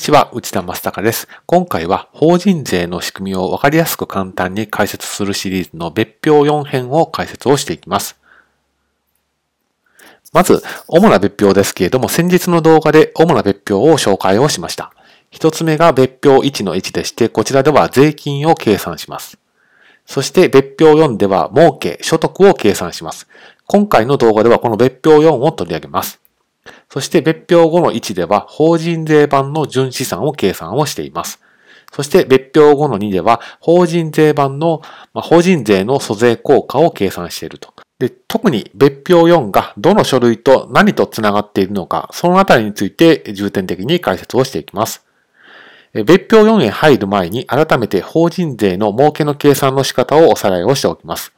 こんにちは、内田正孝です。今回は法人税の仕組みをわかりやすく簡単に解説するシリーズの別表4編を解説をしていきます。まず、主な別表ですけれども、先日の動画で主な別表を紹介をしました。一つ目が別表1の1でして、こちらでは税金を計算します。そして別表4では儲け、所得を計算します。今回の動画ではこの別表4を取り上げます。そして別表後の1では法人税版の純資産を計算をしています。そして別表後の2では法人税版の、まあ、法人税の租税効果を計算していると。で、特に別表4がどの書類と何と繋がっているのか、そのあたりについて重点的に解説をしていきます。別表4へ入る前に改めて法人税の儲けの計算の仕方をおさらいをしておきます。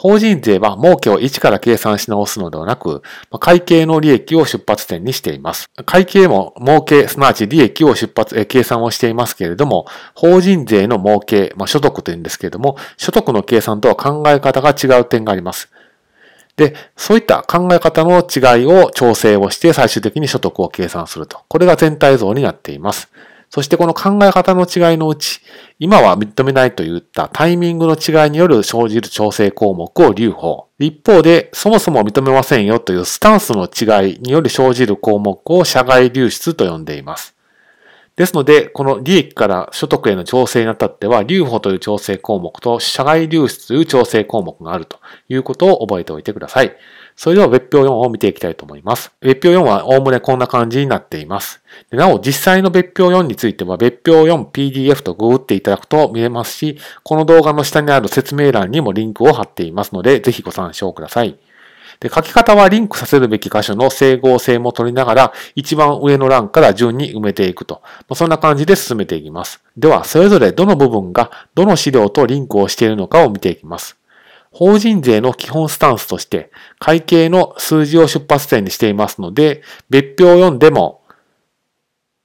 法人税は儲けを1から計算し直すのではなく、会計の利益を出発点にしています。会計も儲け、すなわち利益を出発、計算をしていますけれども、法人税の儲け、まあ、所得というんですけれども、所得の計算とは考え方が違う点があります。で、そういった考え方の違いを調整をして最終的に所得を計算すると。これが全体像になっています。そしてこの考え方の違いのうち、今は認めないといったタイミングの違いによる生じる調整項目を留保。一方で、そもそも認めませんよというスタンスの違いによる生じる項目を社外流出と呼んでいます。ですので、この利益から所得への調整にあたっては、留保という調整項目と社外流出という調整項目があるということを覚えておいてください。それでは別表4を見ていきたいと思います。別表4はおおむねこんな感じになっています。なお、実際の別表4については、別表 4PDF とググっていただくと見れますし、この動画の下にある説明欄にもリンクを貼っていますので、ぜひご参照ください。で、書き方はリンクさせるべき箇所の整合性も取りながら、一番上の欄から順に埋めていくと。まそんな感じで進めていきます。では、それぞれどの部分がどの資料とリンクをしているのかを見ていきます。法人税の基本スタンスとして、会計の数字を出発点にしていますので、別表を読んでも、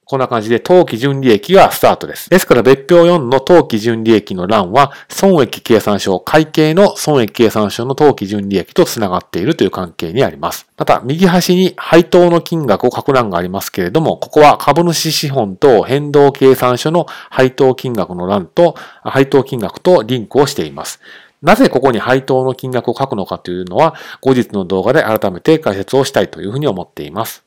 こんな感じで当期純利益がスタートです。ですから別表4の当期純利益の欄は、損益計算書、会計の損益計算書の当期純利益と繋がっているという関係にあります。また、右端に配当の金額を書く欄がありますけれども、ここは株主資本と変動計算書の配当金額の欄と、配当金額とリンクをしています。なぜここに配当の金額を書くのかというのは、後日の動画で改めて解説をしたいというふうに思っています。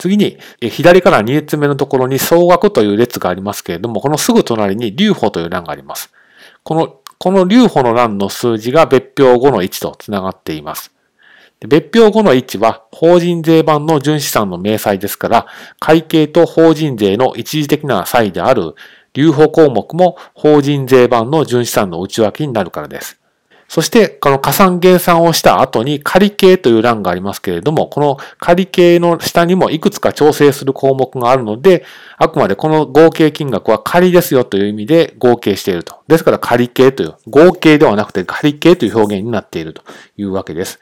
次に、左から2列目のところに総額という列がありますけれども、このすぐ隣に留保という欄があります。この、この留保の欄の数字が別表後の1とつながっています。別表後の1は法人税版の純資産の明細ですから、会計と法人税の一時的な差異である留保項目も法人税版の純資産の内訳になるからです。そして、この加算減算をした後に仮計という欄がありますけれども、この仮計の下にもいくつか調整する項目があるので、あくまでこの合計金額は仮ですよという意味で合計していると。ですから仮計という、合計ではなくて仮計という表現になっているというわけです。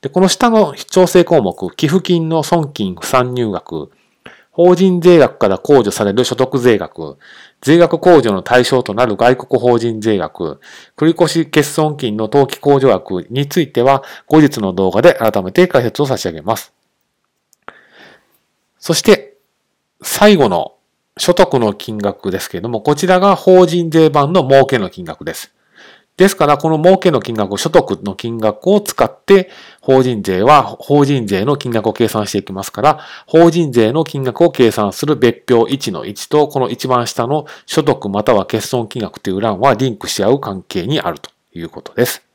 で、この下の調整項目、寄付金の損金不算入額、法人税額から控除される所得税額、税額控除の対象となる外国法人税額、繰越欠損金の登記控除額については、後日の動画で改めて解説を差し上げます。そして、最後の所得の金額ですけれども、こちらが法人税版の儲けの金額です。ですから、この儲けの金額、所得の金額を使って、法人税は法人税の金額を計算していきますから、法人税の金額を計算する別表1の1と、この一番下の所得または欠損金額という欄はリンクし合う関係にあるということです。